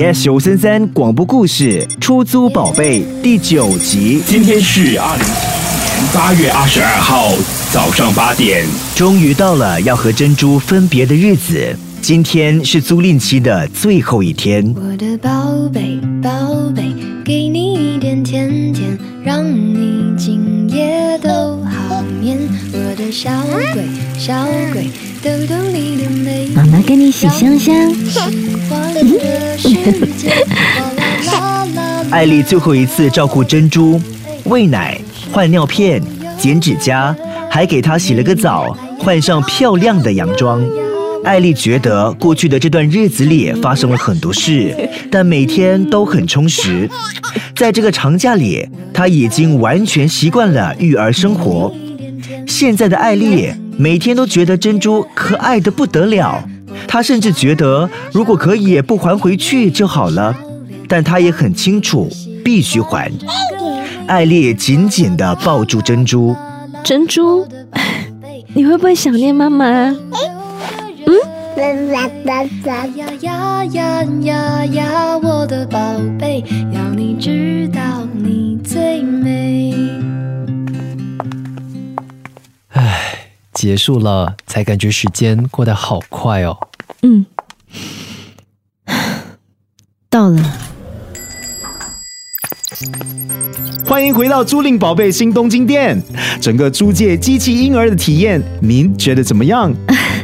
Yes 九三三广播故事《出租宝贝》第九集。今天是二零一年八月二十二号早上八点，终于到了要和珍珠分别的日子。今天是租赁期的最后一天。我的宝贝，宝贝，给你一点甜甜，让你今夜都好眠。我的小鬼，小鬼，逗逗你的美。妈妈跟你洗香香。艾丽最后一次照顾珍珠，喂奶、换尿片、剪指甲，还给她洗了个澡，换上漂亮的洋装。艾丽觉得过去的这段日子里发生了很多事，但每天都很充实。在这个长假里，她已经完全习惯了育儿生活。现在的艾丽每天都觉得珍珠可爱的不得了，她甚至觉得如果可以不还回去就好了。但他也很清楚必须还。艾丽紧紧地抱住珍珠，珍珠，你会不会想念妈妈？呀呀呀呀呀呀！我的宝贝，要你知道你最美。唉，结束了，才感觉时间过得好快哦。嗯，到了。欢迎回到租赁宝贝新东京店，整个租借机器婴儿的体验，您觉得怎么样？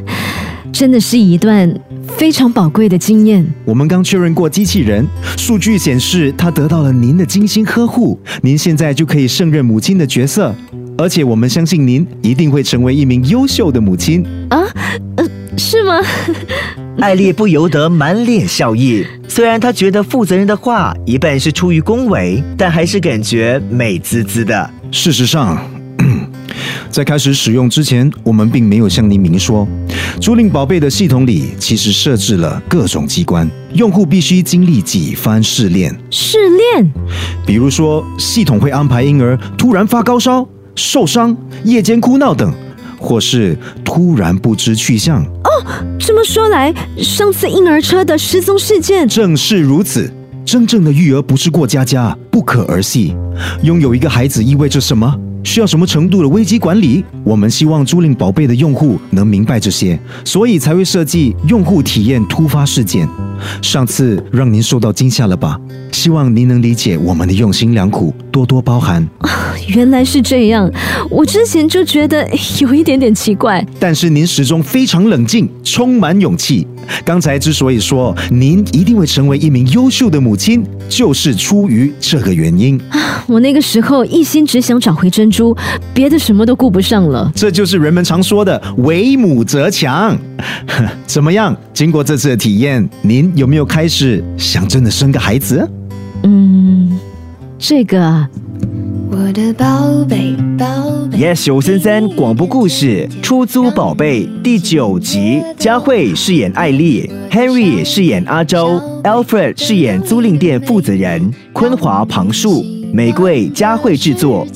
真的是一段非常宝贵的经验。我们刚确认过机器人，数据显示它得到了您的精心呵护，您现在就可以胜任母亲的角色，而且我们相信您一定会成为一名优秀的母亲啊！呃，是吗？艾丽不由得满脸笑意。虽然她觉得负责人的话一半是出于恭维，但还是感觉美滋滋的。事实上。在开始使用之前，我们并没有向您明说，租赁宝贝的系统里其实设置了各种机关，用户必须经历几番试炼。试炼，比如说，系统会安排婴儿突然发高烧、受伤、夜间哭闹等，或是突然不知去向。哦，这么说来，上次婴儿车的失踪事件正是如此。真正的育儿不是过家家，不可儿戏。拥有一个孩子意味着什么？需要什么程度的危机管理？我们希望租赁宝贝的用户能明白这些，所以才会设计用户体验突发事件。上次让您受到惊吓了吧？希望您能理解我们的用心良苦，多多包涵。原来是这样，我之前就觉得有一点点奇怪。但是您始终非常冷静，充满勇气。刚才之所以说您一定会成为一名优秀的母亲，就是出于这个原因。我那个时候一心只想找回珍珠，别的什么都顾不上了。这就是人们常说的“为母则强”。怎么样？经过这次的体验，您有没有开始想真的生个孩子？嗯，这个。我的宝贝，宝贝。Yes 九三三广播故事《出租宝贝》第九集，佳慧饰演艾丽，Henry 饰演阿周，Alfred 饰演租赁店负责人，昆华旁述，玫瑰佳慧制作。